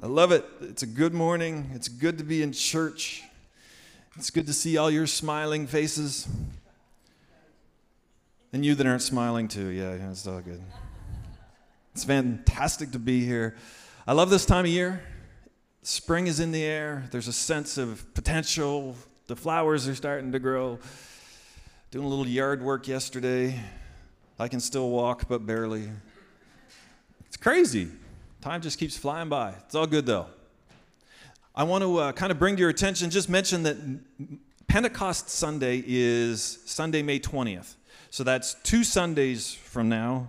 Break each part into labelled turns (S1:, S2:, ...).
S1: I love it. It's a good morning. It's good to be in church. It's good to see all your smiling faces. And you that aren't smiling too. Yeah, yeah, it's all good. It's fantastic to be here. I love this time of year. Spring is in the air. There's a sense of potential. The flowers are starting to grow. Doing a little yard work yesterday. I can still walk, but barely. It's crazy. Time just keeps flying by. It's all good though. I want to uh, kind of bring to your attention, just mention that Pentecost Sunday is Sunday, May 20th. So that's two Sundays from now.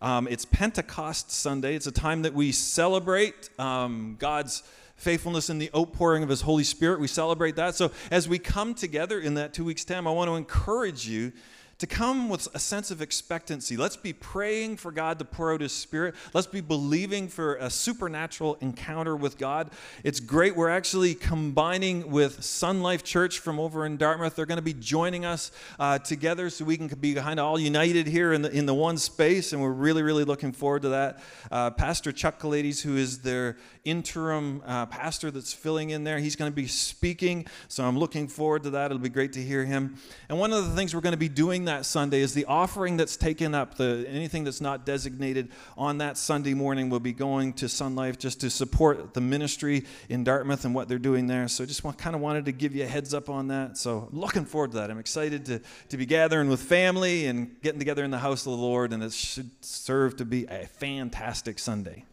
S1: Um, it's Pentecost Sunday. It's a time that we celebrate um, God's faithfulness in the outpouring of His Holy Spirit. We celebrate that. So as we come together in that two weeks' time, I want to encourage you to come with a sense of expectancy. Let's be praying for God to pour out His Spirit. Let's be believing for a supernatural encounter with God. It's great. We're actually combining with Sun Life Church from over in Dartmouth. They're going to be joining us uh, together so we can be kind of all united here in the, in the one space, and we're really, really looking forward to that. Uh, pastor Chuck Kalades, who is their interim uh, pastor that's filling in there, he's going to be speaking, so I'm looking forward to that. It'll be great to hear him. And one of the things we're going to be doing that Sunday is the offering that's taken up, the anything that's not designated on that Sunday morning will be going to Sun Life just to support the ministry in Dartmouth and what they're doing there. So just want, kind of wanted to give you a heads up on that. So I'm looking forward to that. I'm excited to, to be gathering with family and getting together in the house of the Lord, and it should serve to be a fantastic Sunday.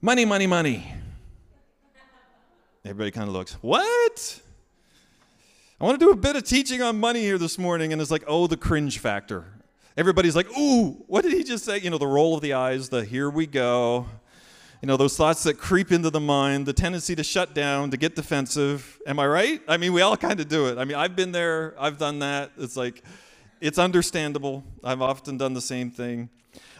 S1: Money, money, money. Everybody kind of looks, what? I want to do a bit of teaching on money here this morning, and it's like, oh, the cringe factor. Everybody's like, ooh, what did he just say? You know, the roll of the eyes, the here we go. You know, those thoughts that creep into the mind, the tendency to shut down, to get defensive. Am I right? I mean, we all kind of do it. I mean, I've been there, I've done that. It's like, it's understandable. I've often done the same thing,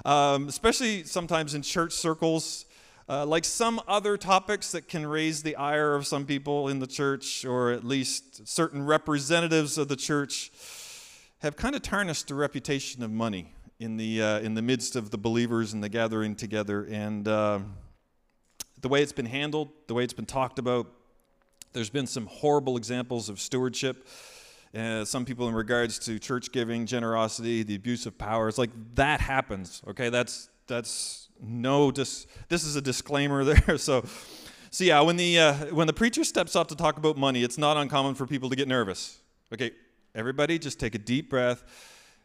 S1: um, especially sometimes in church circles. Uh, like some other topics that can raise the ire of some people in the church, or at least certain representatives of the church, have kind of tarnished the reputation of money in the, uh, in the midst of the believers and the gathering together. And uh, the way it's been handled, the way it's been talked about, there's been some horrible examples of stewardship. Uh, some people in regards to church giving, generosity, the abuse of power. It's like that happens. Okay, that's that's no dis- this is a disclaimer there so so yeah when the uh, when the preacher steps up to talk about money it's not uncommon for people to get nervous. Okay everybody just take a deep breath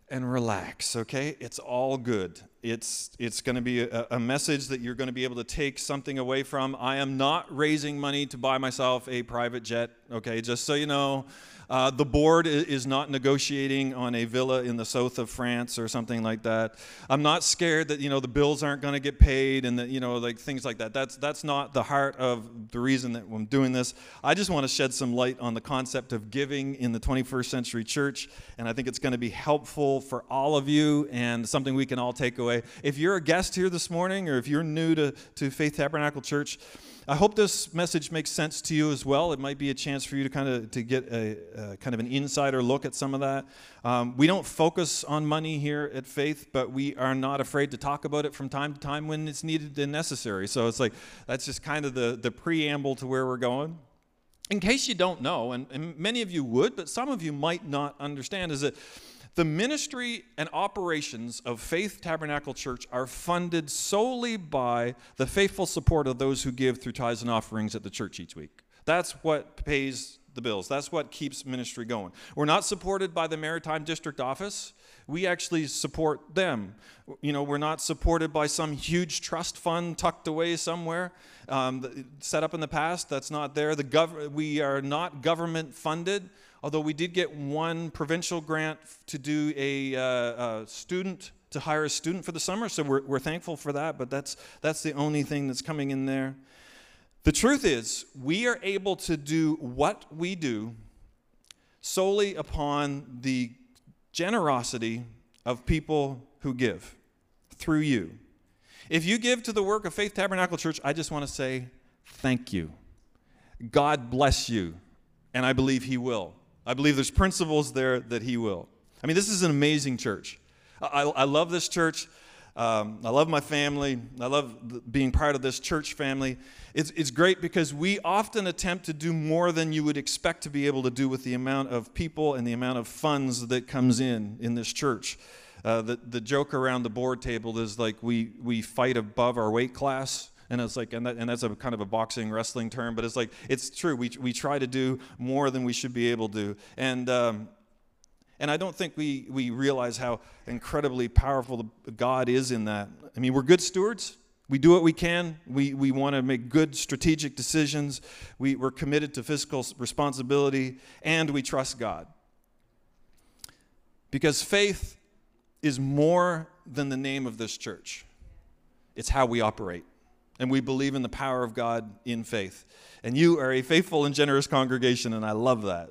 S1: and relax okay? It's all good. It's it's going to be a, a message that you're going to be able to take something away from. I am not raising money to buy myself a private jet okay? Just so you know uh, the board is not negotiating on a villa in the south of France or something like that. I'm not scared that you know the bills aren't going to get paid and that you know like things like that. That's that's not the heart of the reason that I'm doing this. I just want to shed some light on the concept of giving in the 21st century church, and I think it's going to be helpful for all of you and something we can all take away. If you're a guest here this morning, or if you're new to to Faith Tabernacle Church. I hope this message makes sense to you as well. It might be a chance for you to kind of to get a, a kind of an insider look at some of that. Um, we don't focus on money here at Faith, but we are not afraid to talk about it from time to time when it's needed and necessary. So it's like that's just kind of the the preamble to where we're going. In case you don't know, and, and many of you would, but some of you might not understand, is that the ministry and operations of Faith Tabernacle Church are funded solely by the faithful support of those who give through tithes and offerings at the church each week. That's what pays the bills. That's what keeps ministry going. We're not supported by the Maritime District Office. We actually support them. You know, we're not supported by some huge trust fund tucked away somewhere, um, set up in the past. That's not there. The gov- we are not government funded although we did get one provincial grant to do a, uh, a student to hire a student for the summer so we're, we're thankful for that but that's that's the only thing that's coming in there. The truth is we are able to do what we do solely upon the generosity of people who give through you. If you give to the work of faith tabernacle church i just want to say thank you. God bless you and i believe he will I believe there's principles there that He will. I mean, this is an amazing church. I, I love this church. Um, I love my family. I love being part of this church family. It's, it's great because we often attempt to do more than you would expect to be able to do with the amount of people and the amount of funds that comes in in this church. Uh, the, the joke around the board table is like we, we fight above our weight class and it's like and, that, and that's a kind of a boxing wrestling term but it's like it's true we, we try to do more than we should be able to and um, and I don't think we, we realize how incredibly powerful God is in that. I mean, we're good stewards. We do what we can. We, we want to make good strategic decisions. We, we're committed to fiscal responsibility, and we trust God. Because faith is more than the name of this church, it's how we operate. And we believe in the power of God in faith. And you are a faithful and generous congregation, and I love that.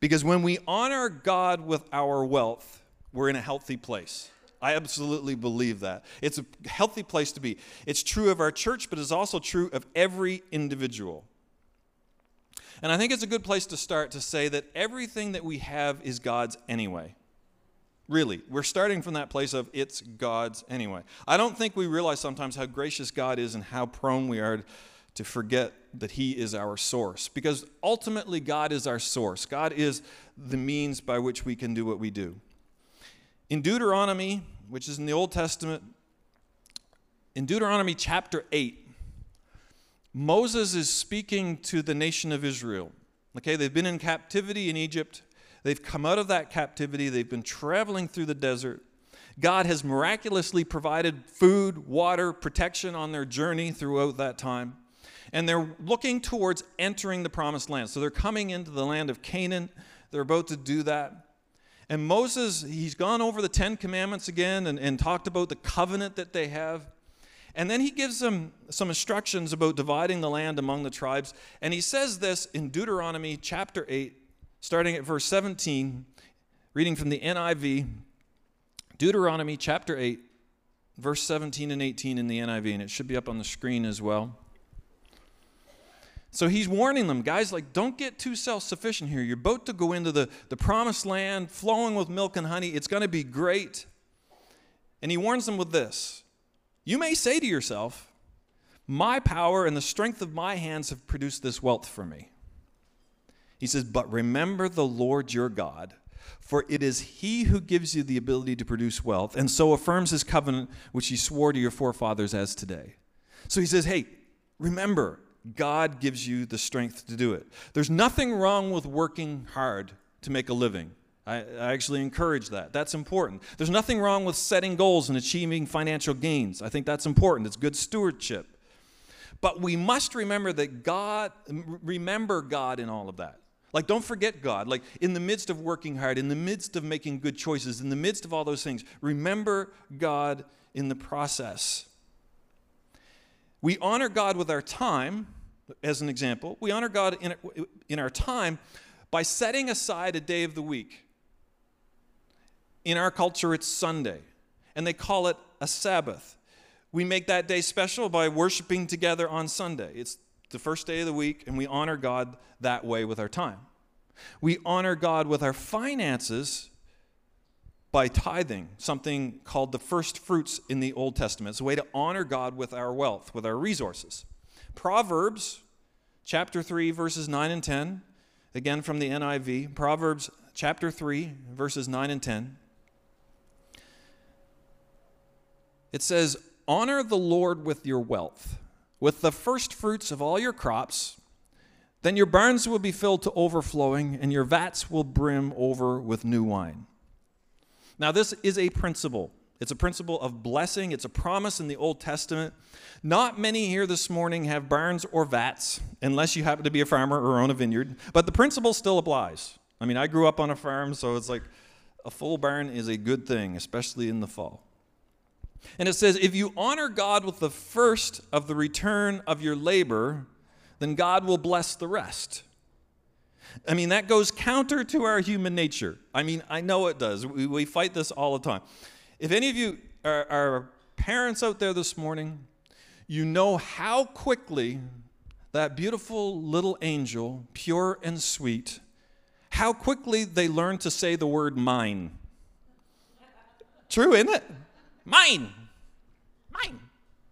S1: Because when we honor God with our wealth, we're in a healthy place. I absolutely believe that. It's a healthy place to be. It's true of our church, but it's also true of every individual. And I think it's a good place to start to say that everything that we have is God's anyway. Really, we're starting from that place of it's God's anyway. I don't think we realize sometimes how gracious God is and how prone we are to forget that He is our source. Because ultimately, God is our source. God is the means by which we can do what we do. In Deuteronomy, which is in the Old Testament, in Deuteronomy chapter 8, Moses is speaking to the nation of Israel. Okay, they've been in captivity in Egypt. They've come out of that captivity. They've been traveling through the desert. God has miraculously provided food, water, protection on their journey throughout that time and they're looking towards entering the promised land. So they're coming into the land of Canaan. They're about to do that. And Moses, he's gone over the Ten Commandments again and, and talked about the covenant that they have. And then he gives them some instructions about dividing the land among the tribes. And he says this in Deuteronomy chapter 8, starting at verse 17, reading from the NIV. Deuteronomy chapter 8, verse 17 and 18 in the NIV, and it should be up on the screen as well. So he's warning them, guys, like, don't get too self sufficient here. You're about to go into the, the promised land, flowing with milk and honey. It's going to be great. And he warns them with this You may say to yourself, My power and the strength of my hands have produced this wealth for me. He says, But remember the Lord your God, for it is he who gives you the ability to produce wealth, and so affirms his covenant which he swore to your forefathers as today. So he says, Hey, remember, God gives you the strength to do it. There's nothing wrong with working hard to make a living. I, actually encourage that. That's important. There's nothing wrong with setting goals and achieving financial gains. I think that's important. It's good stewardship. But we must remember that God, remember God in all of that. Like, don't forget God. Like, in the midst of working hard, in the midst of making good choices, in the midst of all those things, remember God in the process. We honor God with our time, as an example. We honor God in, in our time by setting aside a day of the week. In our culture, it's Sunday, and they call it a Sabbath. We make that day special by worshiping together on Sunday. It's the first day of the week, and we honor God that way with our time. We honor God with our finances by tithing, something called the first fruits in the Old Testament. It's a way to honor God with our wealth, with our resources. Proverbs chapter 3, verses 9 and 10, again from the NIV. Proverbs chapter 3, verses 9 and 10. It says, Honor the Lord with your wealth, with the first fruits of all your crops. Then your barns will be filled to overflowing, and your vats will brim over with new wine. Now, this is a principle. It's a principle of blessing. It's a promise in the Old Testament. Not many here this morning have barns or vats, unless you happen to be a farmer or own a vineyard, but the principle still applies. I mean, I grew up on a farm, so it's like a full barn is a good thing, especially in the fall. And it says, if you honor God with the first of the return of your labor, then God will bless the rest. I mean, that goes counter to our human nature. I mean, I know it does. We, we fight this all the time. If any of you are, are parents out there this morning, you know how quickly that beautiful little angel, pure and sweet, how quickly they learn to say the word mine. True, isn't it? Mine. Mine.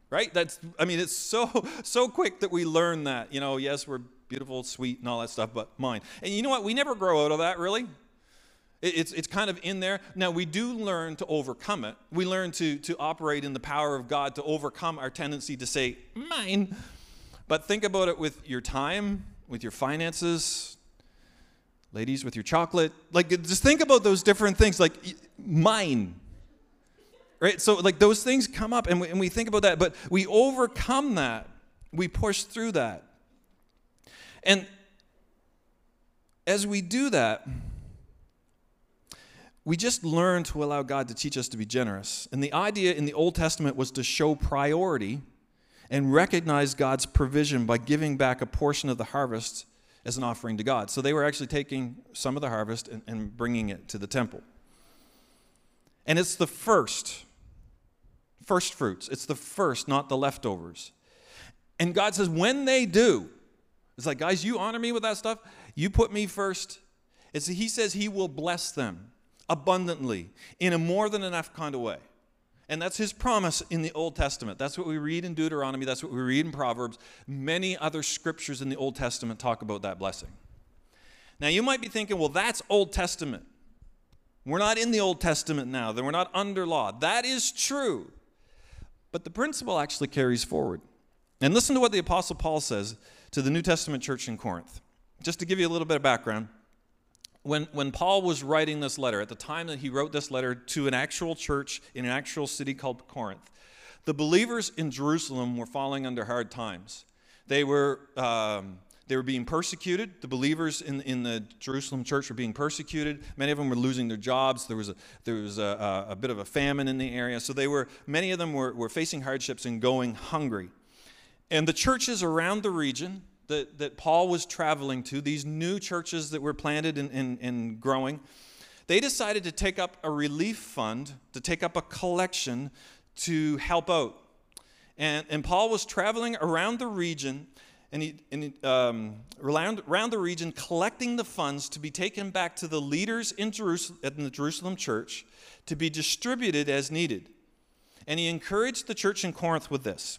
S1: Right? That's I mean it's so so quick that we learn that. You know, yes, we're beautiful, sweet and all that stuff, but mine. And you know what? We never grow out of that, really. It's, it's kind of in there. Now, we do learn to overcome it. We learn to, to operate in the power of God to overcome our tendency to say, mine. But think about it with your time, with your finances, ladies, with your chocolate. Like, just think about those different things, like mine. Right? So, like, those things come up and we, and we think about that, but we overcome that. We push through that. And as we do that, we just learn to allow God to teach us to be generous. And the idea in the Old Testament was to show priority and recognize God's provision by giving back a portion of the harvest as an offering to God. So they were actually taking some of the harvest and, and bringing it to the temple. And it's the first, first fruits. It's the first, not the leftovers. And God says, when they do, it's like, guys, you honor me with that stuff. You put me first. It's, he says he will bless them abundantly in a more than enough kind of way. And that's his promise in the Old Testament. That's what we read in Deuteronomy. That's what we read in Proverbs. Many other scriptures in the Old Testament talk about that blessing. Now, you might be thinking, well, that's Old Testament. We're not in the Old Testament now, then we're not under law. That is true. But the principle actually carries forward. And listen to what the Apostle Paul says to the New Testament church in Corinth. Just to give you a little bit of background when, when Paul was writing this letter, at the time that he wrote this letter to an actual church in an actual city called Corinth, the believers in Jerusalem were falling under hard times. They were, um, they were being persecuted. The believers in, in the Jerusalem church were being persecuted. Many of them were losing their jobs. There was a, there was a, a bit of a famine in the area. So they were, many of them were, were facing hardships and going hungry. And the churches around the region, that, that Paul was traveling to, these new churches that were planted and, and, and growing, they decided to take up a relief fund, to take up a collection to help out. And, and Paul was traveling around the region and, he, and he, um, around, around the region collecting the funds to be taken back to the leaders in, Jerusalem, in the Jerusalem church to be distributed as needed. And he encouraged the church in Corinth with this.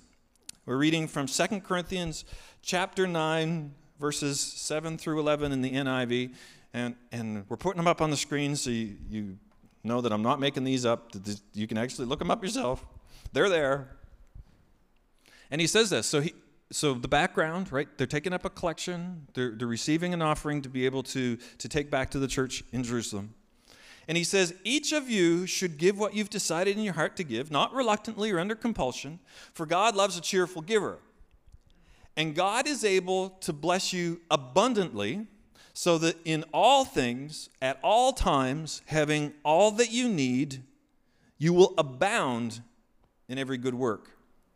S1: We're reading from 2 Corinthians chapter 9, verses 7 through 11 in the NIV. And, and we're putting them up on the screen so you, you know that I'm not making these up. You can actually look them up yourself. They're there. And he says this. So, he, so the background, right? They're taking up a collection, they're, they're receiving an offering to be able to, to take back to the church in Jerusalem. And he says, Each of you should give what you've decided in your heart to give, not reluctantly or under compulsion, for God loves a cheerful giver. And God is able to bless you abundantly, so that in all things, at all times, having all that you need, you will abound in every good work.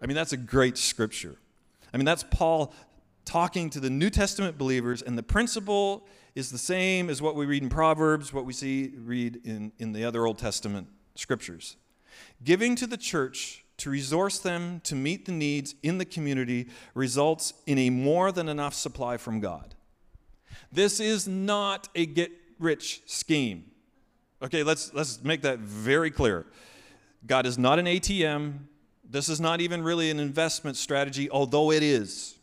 S1: I mean, that's a great scripture. I mean, that's Paul talking to the New Testament believers, and the principle is the same as what we read in Proverbs, what we see read in, in the other Old Testament scriptures. Giving to the church to resource them to meet the needs in the community results in a more than enough supply from God. This is not a get rich scheme. Okay, let's, let's make that very clear. God is not an ATM. This is not even really an investment strategy, although it is.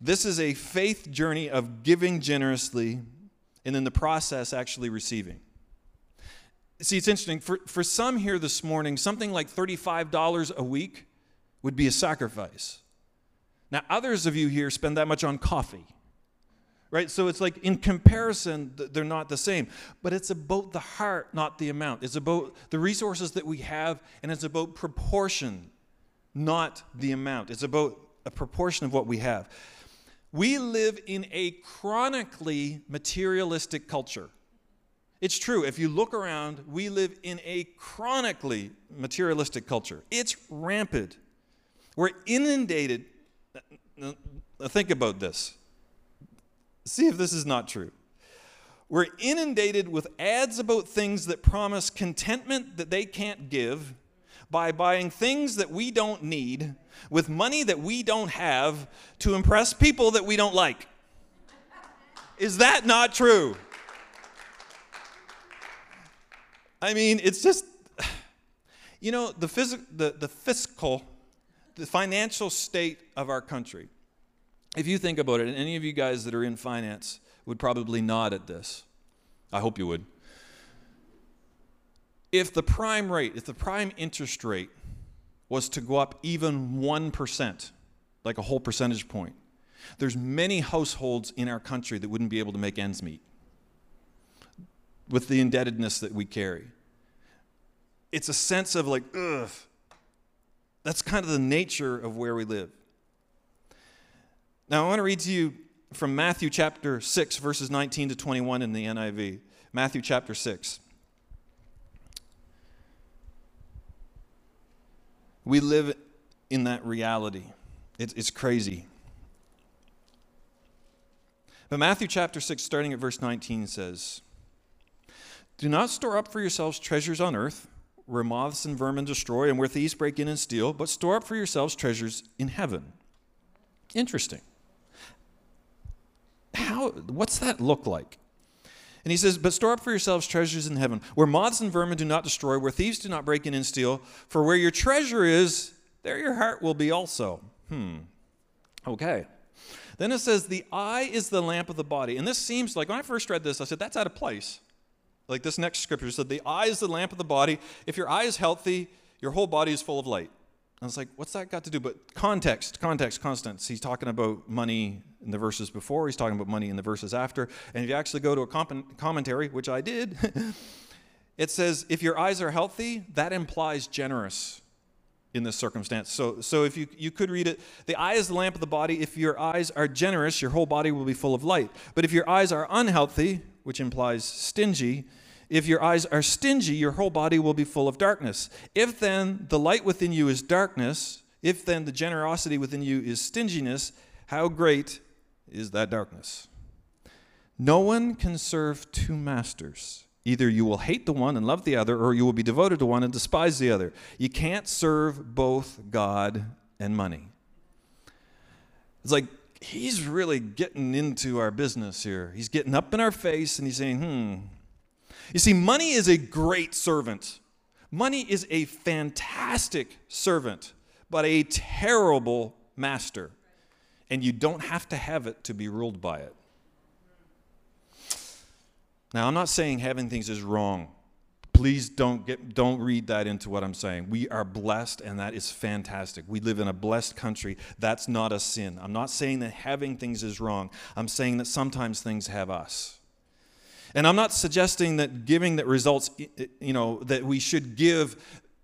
S1: This is a faith journey of giving generously and in the process actually receiving. See, it's interesting. For, for some here this morning, something like $35 a week would be a sacrifice. Now, others of you here spend that much on coffee, right? So it's like in comparison, they're not the same. But it's about the heart, not the amount. It's about the resources that we have, and it's about proportion, not the amount. It's about a proportion of what we have. We live in a chronically materialistic culture. It's true. If you look around, we live in a chronically materialistic culture. It's rampant. We're inundated. Think about this. See if this is not true. We're inundated with ads about things that promise contentment that they can't give by buying things that we don't need with money that we don't have to impress people that we don't like. Is that not true? I mean, it's just, you know, the, phys- the, the fiscal, the financial state of our country. If you think about it, and any of you guys that are in finance would probably nod at this. I hope you would. If the prime rate, if the prime interest rate was to go up even 1%, like a whole percentage point, there's many households in our country that wouldn't be able to make ends meet with the indebtedness that we carry. It's a sense of like, ugh. That's kind of the nature of where we live. Now, I want to read to you from Matthew chapter 6, verses 19 to 21 in the NIV. Matthew chapter 6. We live in that reality. It's, it's crazy. But Matthew chapter 6, starting at verse 19, says, Do not store up for yourselves treasures on earth, where moths and vermin destroy and where thieves break in and steal, but store up for yourselves treasures in heaven. Interesting. How, what's that look like? And he says, But store up for yourselves treasures in heaven, where moths and vermin do not destroy, where thieves do not break in and steal. For where your treasure is, there your heart will be also. Hmm. Okay. Then it says, The eye is the lamp of the body. And this seems like, when I first read this, I said, That's out of place. Like this next scripture said, The eye is the lamp of the body. If your eye is healthy, your whole body is full of light. I was like, What's that got to do? But context, context, constants. He's talking about money in the verses before, he's talking about money in the verses after. And if you actually go to a comp- commentary, which I did, it says, If your eyes are healthy, that implies generous in this circumstance. So, so if you, you could read it, the eye is the lamp of the body. If your eyes are generous, your whole body will be full of light. But if your eyes are unhealthy, which implies stingy, if your eyes are stingy, your whole body will be full of darkness. If then the light within you is darkness, if then the generosity within you is stinginess, how great is that darkness? No one can serve two masters. Either you will hate the one and love the other, or you will be devoted to one and despise the other. You can't serve both God and money. It's like he's really getting into our business here. He's getting up in our face and he's saying, hmm. You see, money is a great servant. Money is a fantastic servant, but a terrible master. And you don't have to have it to be ruled by it. Now, I'm not saying having things is wrong. Please don't get don't read that into what I'm saying. We are blessed and that is fantastic. We live in a blessed country. That's not a sin. I'm not saying that having things is wrong. I'm saying that sometimes things have us. And I'm not suggesting that giving that results you know that we should give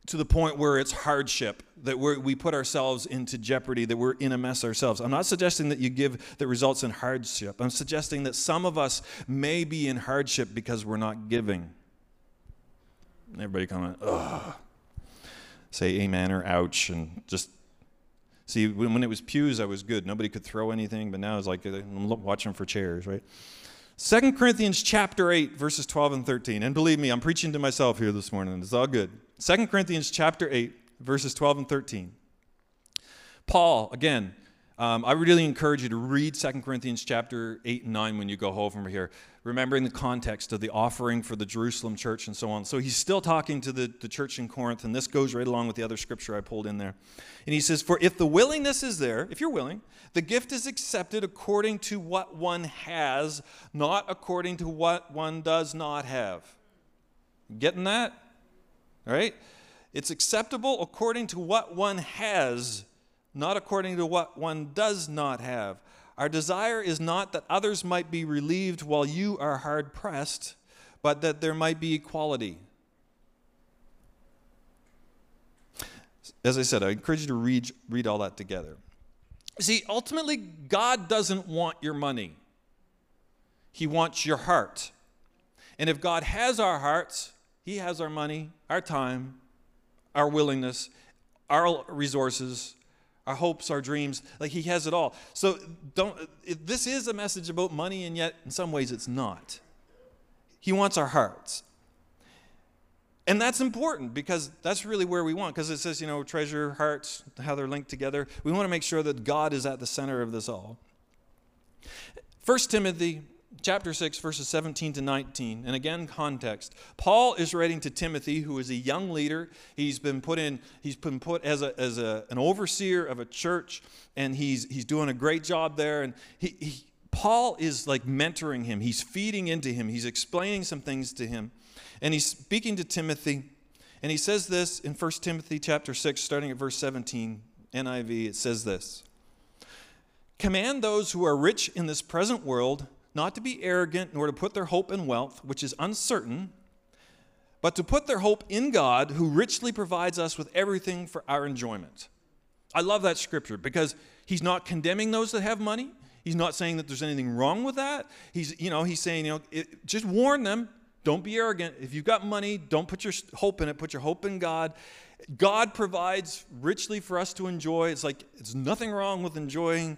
S1: to the point where it's hardship, that we put ourselves into jeopardy, that we're in a mess ourselves. I'm not suggesting that you give that results in hardship. I'm suggesting that some of us may be in hardship because we're not giving. Everybody comment, ugh. Say amen or ouch, and just see, when it was pews, I was good. Nobody could throw anything, but now it's like uh, I'm watching for chairs, right? 2 Corinthians chapter 8, verses 12 and 13. And believe me, I'm preaching to myself here this morning. It's all good. 2 Corinthians chapter 8, verses 12 and 13. Paul, again, um, I really encourage you to read 2 Corinthians chapter 8 and 9 when you go home from here, remembering the context of the offering for the Jerusalem church and so on. So he's still talking to the, the church in Corinth, and this goes right along with the other scripture I pulled in there. And he says, For if the willingness is there, if you're willing, the gift is accepted according to what one has, not according to what one does not have. Getting that? All right? It's acceptable according to what one has not according to what one does not have. Our desire is not that others might be relieved while you are hard pressed, but that there might be equality. As I said, I encourage you to read, read all that together. See, ultimately, God doesn't want your money, He wants your heart. And if God has our hearts, He has our money, our time, our willingness, our resources, our hopes, our dreams. Like He has it all. So don't. This is a message about money, and yet in some ways it's not. He wants our hearts. And that's important because that's really where we want, because it says, you know, treasure, hearts, how they're linked together. We want to make sure that God is at the center of this all. 1 Timothy chapter 6 verses 17 to 19 and again context. Paul is writing to timothy who is a young leader. He's been put in he's been put as, a, as a, an overseer of a church and he's he's doing a great job there. And he, he paul is like mentoring him. He's feeding into him. He's explaining some things to him. And he's speaking to timothy. And he says this in 1 timothy chapter 6 starting at verse 17 niv it says this command those who are rich in this present world not to be arrogant nor to put their hope in wealth, which is uncertain, but to put their hope in God, who richly provides us with everything for our enjoyment. I love that scripture because he's not condemning those that have money. He's not saying that there's anything wrong with that. He's, you know, he's saying, you know, it, just warn them. Don't be arrogant. If you've got money, don't put your hope in it. Put your hope in God. God provides richly for us to enjoy. It's like it's nothing wrong with enjoying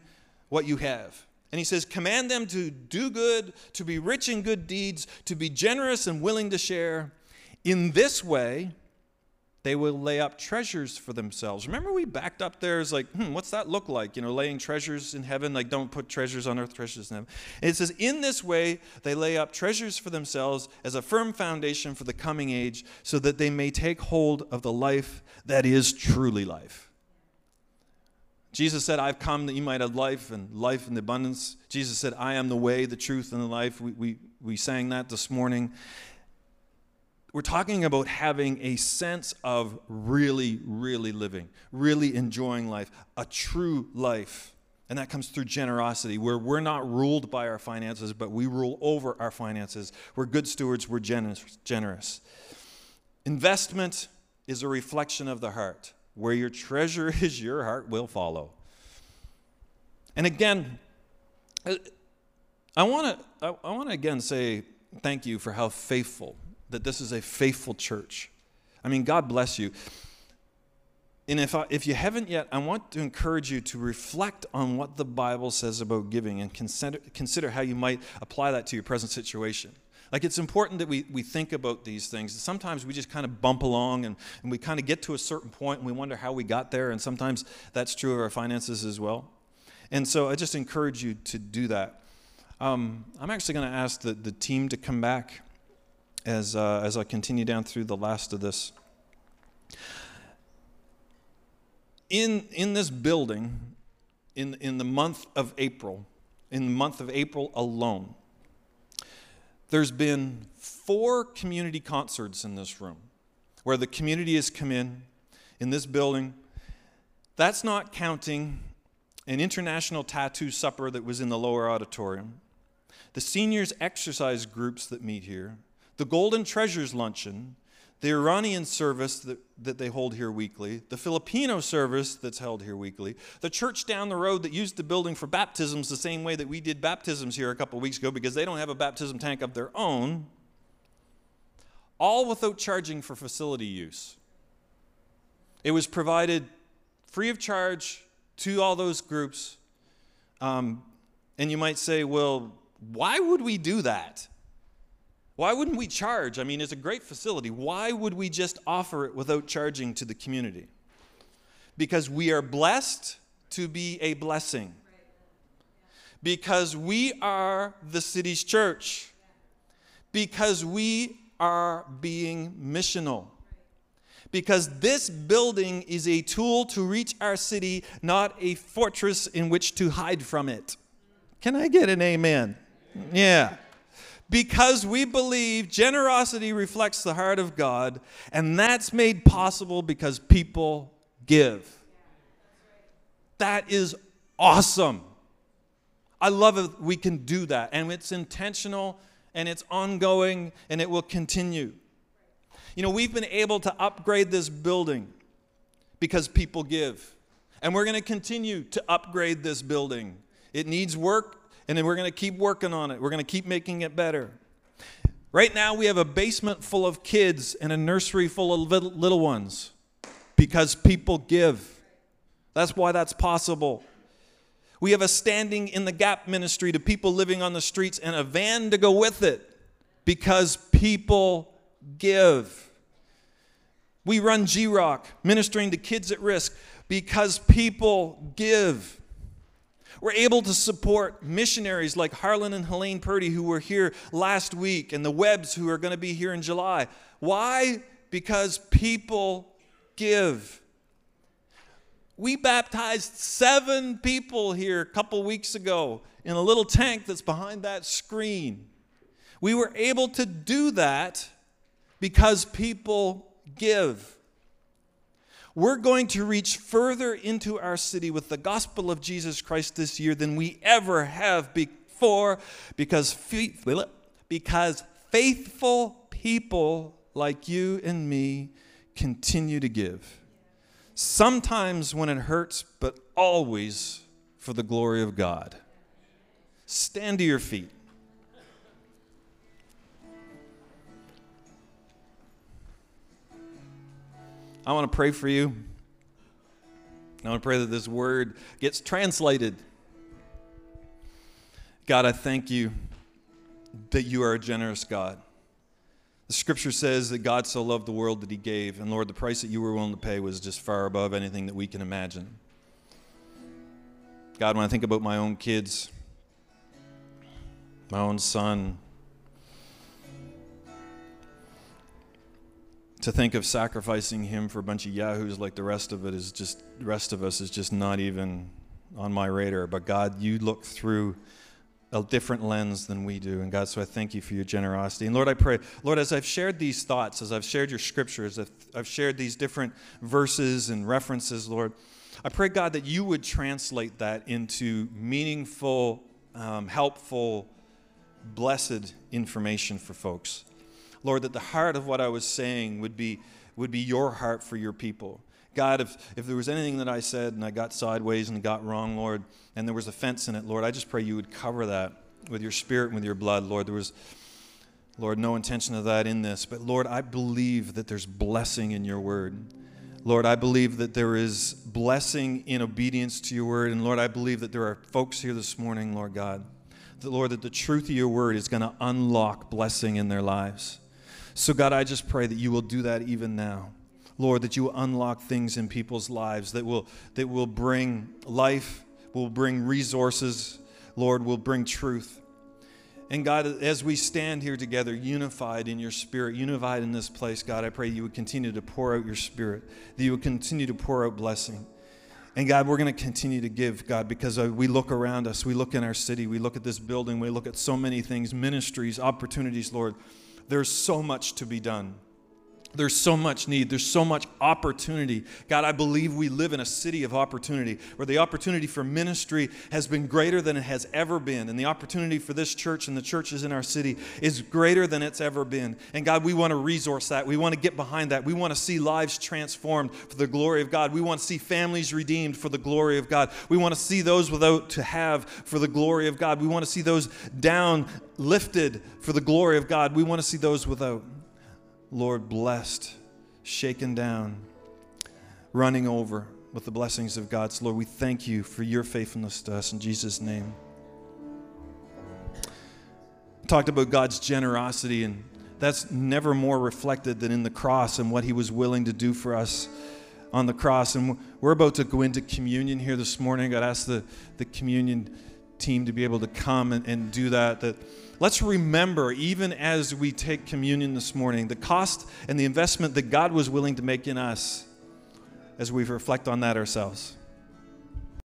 S1: what you have. And he says, Command them to do good, to be rich in good deeds, to be generous and willing to share. In this way, they will lay up treasures for themselves. Remember, we backed up there It's like, hmm, what's that look like? You know, laying treasures in heaven, like don't put treasures on earth, treasures in heaven. And it says, in this way, they lay up treasures for themselves as a firm foundation for the coming age, so that they may take hold of the life that is truly life. Jesus said, I've come that you might have life and life in abundance. Jesus said, I am the way, the truth, and the life. We, we, we sang that this morning. We're talking about having a sense of really, really living, really enjoying life, a true life. And that comes through generosity, where we're not ruled by our finances, but we rule over our finances. We're good stewards, we're generous. generous. Investment is a reflection of the heart. Where your treasure is, your heart will follow. And again, uh, I want to I want to again say thank you for how faithful that this is a faithful church. I mean, God bless you. And if, I, if you haven't yet, I want to encourage you to reflect on what the Bible says about giving and consider, consider how you might apply that to your present situation. Like it's important that we, we think about these things. Sometimes we just kind of bump along and, and we kind of get to a certain point and we wonder how we got there. And sometimes that's true of our finances as well. And so I just encourage you to do that. Um, I'm actually going to ask the, the team to come back as, uh, as I continue down through the last of this. In, in this building, in, in the month of April, in the month of April alone, there's been four community concerts in this room where the community has come in, in this building. That's not counting an international tattoo supper that was in the lower auditorium, the seniors exercise groups that meet here, the Golden Treasures Luncheon, the Iranian service that, that they hold here weekly, the Filipino service that's held here weekly, the church down the road that used the building for baptisms the same way that we did baptisms here a couple weeks ago because they don't have a baptism tank of their own, all without charging for facility use. It was provided free of charge to all those groups. Um, and you might say, well, why would we do that? Why wouldn't we charge? I mean, it's a great facility. Why would we just offer it without charging to the community? Because we are blessed to be a blessing. Because we are the city's church. Because we are being missional. Because this building is a tool to reach our city, not a fortress in which to hide from it. Can I get an amen? Yeah because we believe generosity reflects the heart of God, and that's made possible because people give. That is awesome. I love it we can do that, and it's intentional and it's ongoing and it will continue. You know, we've been able to upgrade this building because people give. And we're going to continue to upgrade this building. It needs work, and then we're going to keep working on it. We're going to keep making it better. Right now, we have a basement full of kids and a nursery full of little, ones because people give. That's why that's possible. We have a standing in the gap ministry to people living on the streets and a van to go with it because people give. We run G Rock, ministering to kids at risk because people give. We're able to support missionaries like Harlan and Helene Purdy, who were here last week, and the Webbs, who are going to be here in July. Why? Because people give. We baptized seven people here a couple weeks ago in a little tank that's behind that screen. We were able to do that because people give. We're going to reach further into our city with the gospel of Jesus Christ this year than we ever have before because, because faithful people like you and me continue to give. Sometimes when it hurts, but always for the glory of God. Stand to your feet. I want to pray for you. I want to pray that this word gets translated. God, I thank you that you are a generous God. The scripture says that God so loved the world that he gave, and Lord, the price that you were willing to pay was just far above anything that we can imagine. God, when I think about my own kids, my own son, to think of sacrificing him for a bunch of yahoos like the rest of it is just the rest of us is just not even on my radar. But god you look through a different lens than we do. And god so i thank you for your generosity. And lord i pray lord as i've shared these thoughts as i've shared your scriptures as i've shared these different verses and references lord i pray god that you would translate that into meaningful um, helpful blessed information for folks Lord, that the heart of what I was saying would be, would be your heart for your people. God, if, if there was anything that I said and I got sideways and got wrong, Lord, and there was offense in it, Lord, I just pray you would cover that with your spirit and with your blood, Lord. There was, Lord, no intention of that in this, but Lord, I believe that there's blessing in your word. Lord, I believe that there is blessing in obedience to your word. And Lord, I believe that there are folks here this morning, Lord God, that Lord, that the truth of your word is going to unlock blessing in their lives. So, God, I just pray that you will do that even now. Lord, that you will unlock things in people's lives that will, that will bring life, will bring resources, Lord, will bring truth. And God, as we stand here together, unified in your spirit, unified in this place, God, I pray you would continue to pour out your spirit, that you would continue to pour out blessing. And God, we're going to continue to give, God, because we look around us, we look in our city, we look at this building, we look at so many things, ministries, opportunities, Lord. There's so much to be done. There's so much need. There's so much opportunity. God, I believe we live in a city of opportunity where the opportunity for ministry has been greater than it has ever been. And the opportunity for this church and the churches in our city is greater than it's ever been. And God, we want to resource that. We want to get behind that. We want to see lives transformed for the glory of God. We want to see families redeemed for the glory of God. We want to see those without to have for the glory of God. We want to see those down lifted for the glory of God. We want to see those without. Lord, blessed, shaken down, running over with the blessings of God. So, Lord, we thank you for your faithfulness to us in Jesus' name. Talked about God's generosity, and that's never more reflected than in the cross and what he was willing to do for us on the cross. And we're about to go into communion here this morning. I'd ask the, the communion team to be able to come and, and do that. That let's remember, even as we take communion this morning, the cost and the investment that God was willing to make in us as we reflect on that ourselves.